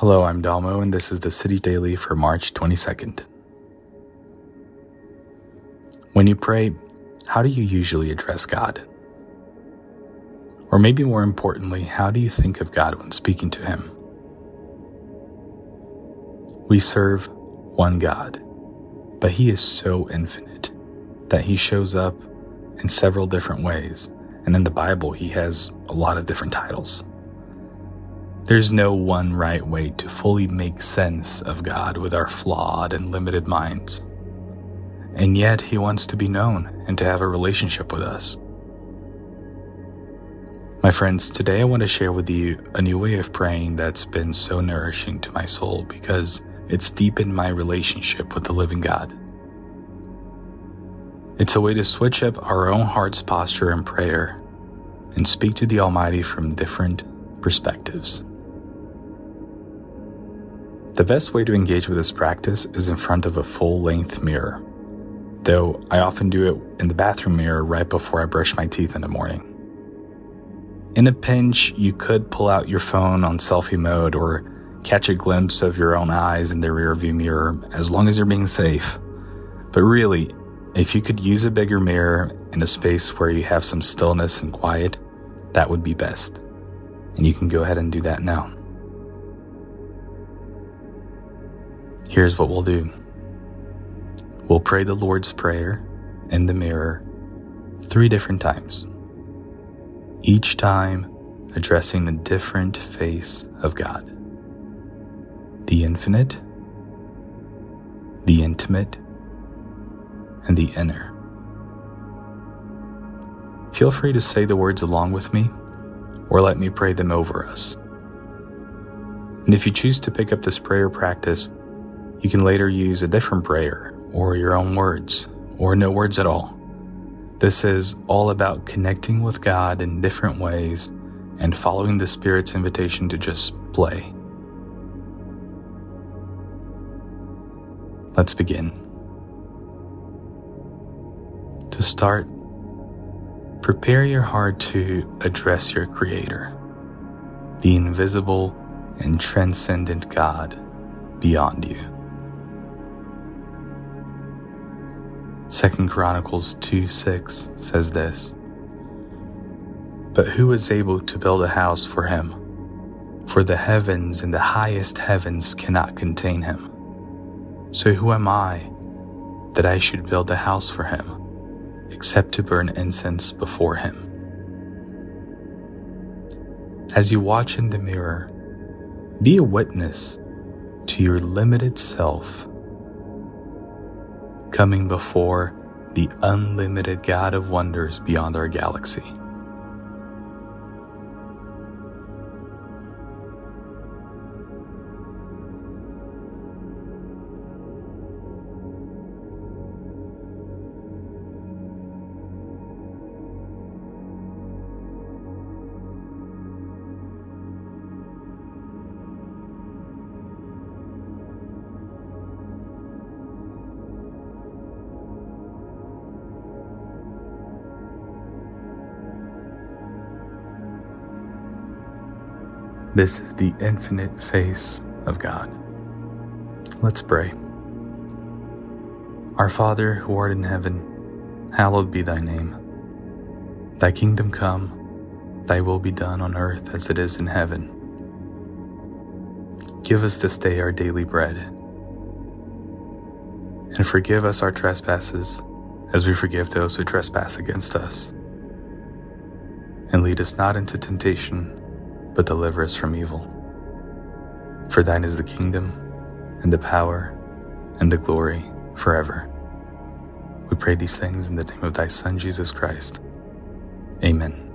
Hello, I'm Dalmo, and this is the City Daily for March 22nd. When you pray, how do you usually address God? Or maybe more importantly, how do you think of God when speaking to Him? We serve one God, but He is so infinite that He shows up in several different ways, and in the Bible, He has a lot of different titles. There's no one right way to fully make sense of God with our flawed and limited minds. And yet, He wants to be known and to have a relationship with us. My friends, today I want to share with you a new way of praying that's been so nourishing to my soul because it's deepened my relationship with the living God. It's a way to switch up our own heart's posture in prayer and speak to the Almighty from different perspectives. The best way to engage with this practice is in front of a full length mirror, though I often do it in the bathroom mirror right before I brush my teeth in the morning. In a pinch, you could pull out your phone on selfie mode or catch a glimpse of your own eyes in the rearview mirror as long as you're being safe. But really, if you could use a bigger mirror in a space where you have some stillness and quiet, that would be best. And you can go ahead and do that now. Here's what we'll do we'll pray the Lord's Prayer in the mirror three different times each time addressing a different face of God the infinite, the intimate, and the inner. Feel free to say the words along with me, or let me pray them over us. And if you choose to pick up this prayer practice, you can later use a different prayer, or your own words, or no words at all. This is all about connecting with God in different ways and following the Spirit's invitation to just play. Let's begin. To start, prepare your heart to address your Creator, the invisible and transcendent God beyond you. Second Chronicles 2 6 says this But who is able to build a house for him? For the heavens and the highest heavens cannot contain him. So who am I that I should build a house for him, except to burn incense before him? As you watch in the mirror, be a witness to your limited self coming before the unlimited God of wonders beyond our galaxy. This is the infinite face of God. Let's pray. Our Father, who art in heaven, hallowed be thy name. Thy kingdom come, thy will be done on earth as it is in heaven. Give us this day our daily bread, and forgive us our trespasses as we forgive those who trespass against us. And lead us not into temptation but deliver us from evil. For thine is the kingdom, and the power, and the glory forever. We pray these things in the name of thy Son, Jesus Christ. Amen.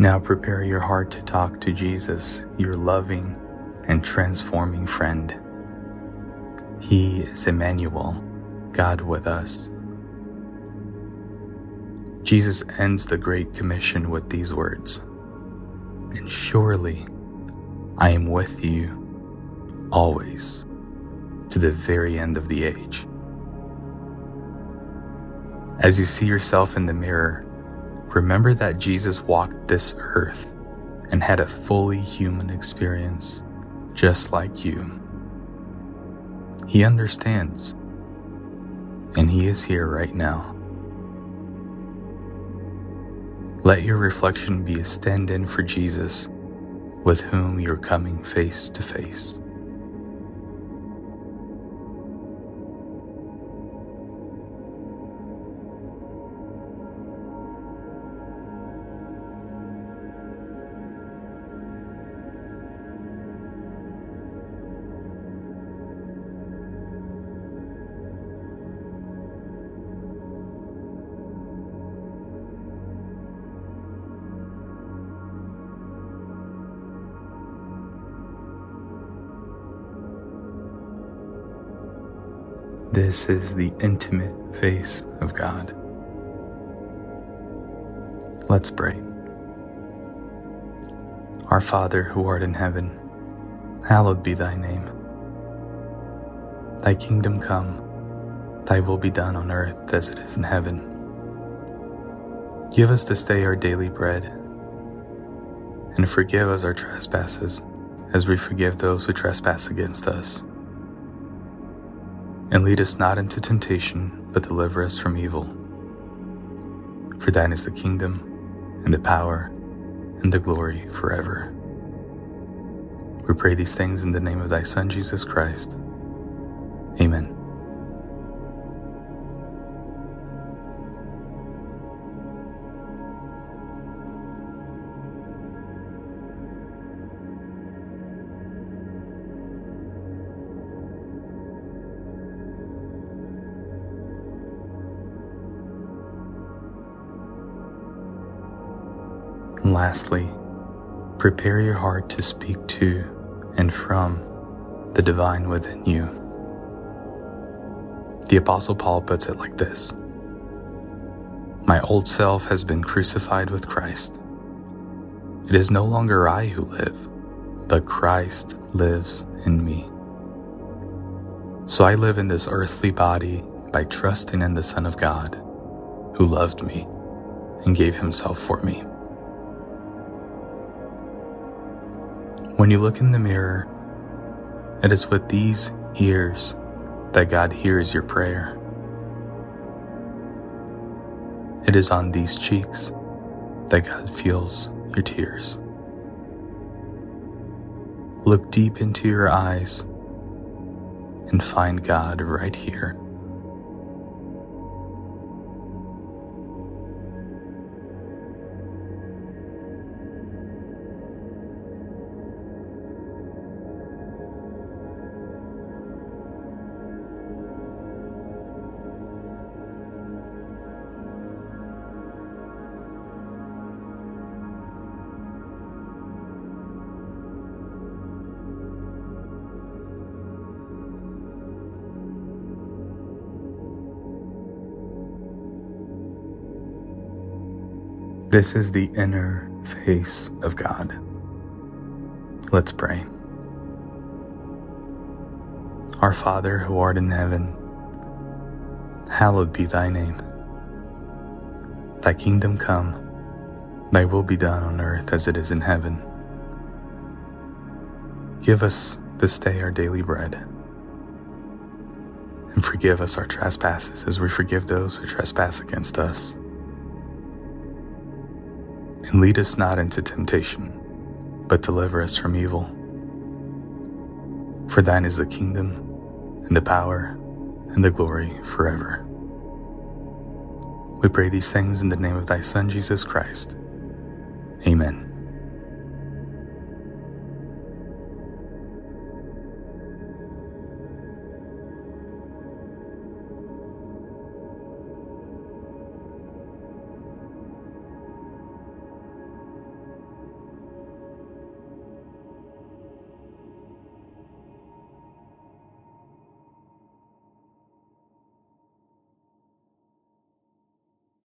Now prepare your heart to talk to Jesus, your loving and transforming friend. He is Emmanuel, God with us. Jesus ends the Great Commission with these words And surely I am with you always to the very end of the age. As you see yourself in the mirror, remember that Jesus walked this earth and had a fully human experience, just like you. He understands, and He is here right now. Let your reflection be a stand in for Jesus, with whom you're coming face to face. This is the intimate face of God. Let's pray. Our Father who art in heaven, hallowed be thy name. Thy kingdom come, thy will be done on earth as it is in heaven. Give us this day our daily bread, and forgive us our trespasses as we forgive those who trespass against us and lead us not into temptation, but deliver us from evil. For thine is the kingdom, and the power, and the glory forever. We pray these things in the name of thy Son, Jesus Christ. Amen. And lastly, prepare your heart to speak to and from the divine within you. The Apostle Paul puts it like this My old self has been crucified with Christ. It is no longer I who live, but Christ lives in me. So I live in this earthly body by trusting in the Son of God, who loved me and gave himself for me. When you look in the mirror, it is with these ears that God hears your prayer. It is on these cheeks that God feels your tears. Look deep into your eyes and find God right here. This is the inner face of God. Let's pray. Our Father who art in heaven, hallowed be thy name. Thy kingdom come, thy will be done on earth as it is in heaven. Give us this day our daily bread, and forgive us our trespasses as we forgive those who trespass against us and lead us not into temptation, but deliver us from evil. For thine is the kingdom, and the power, and the glory forever. We pray these things in the name of thy Son, Jesus Christ. Amen.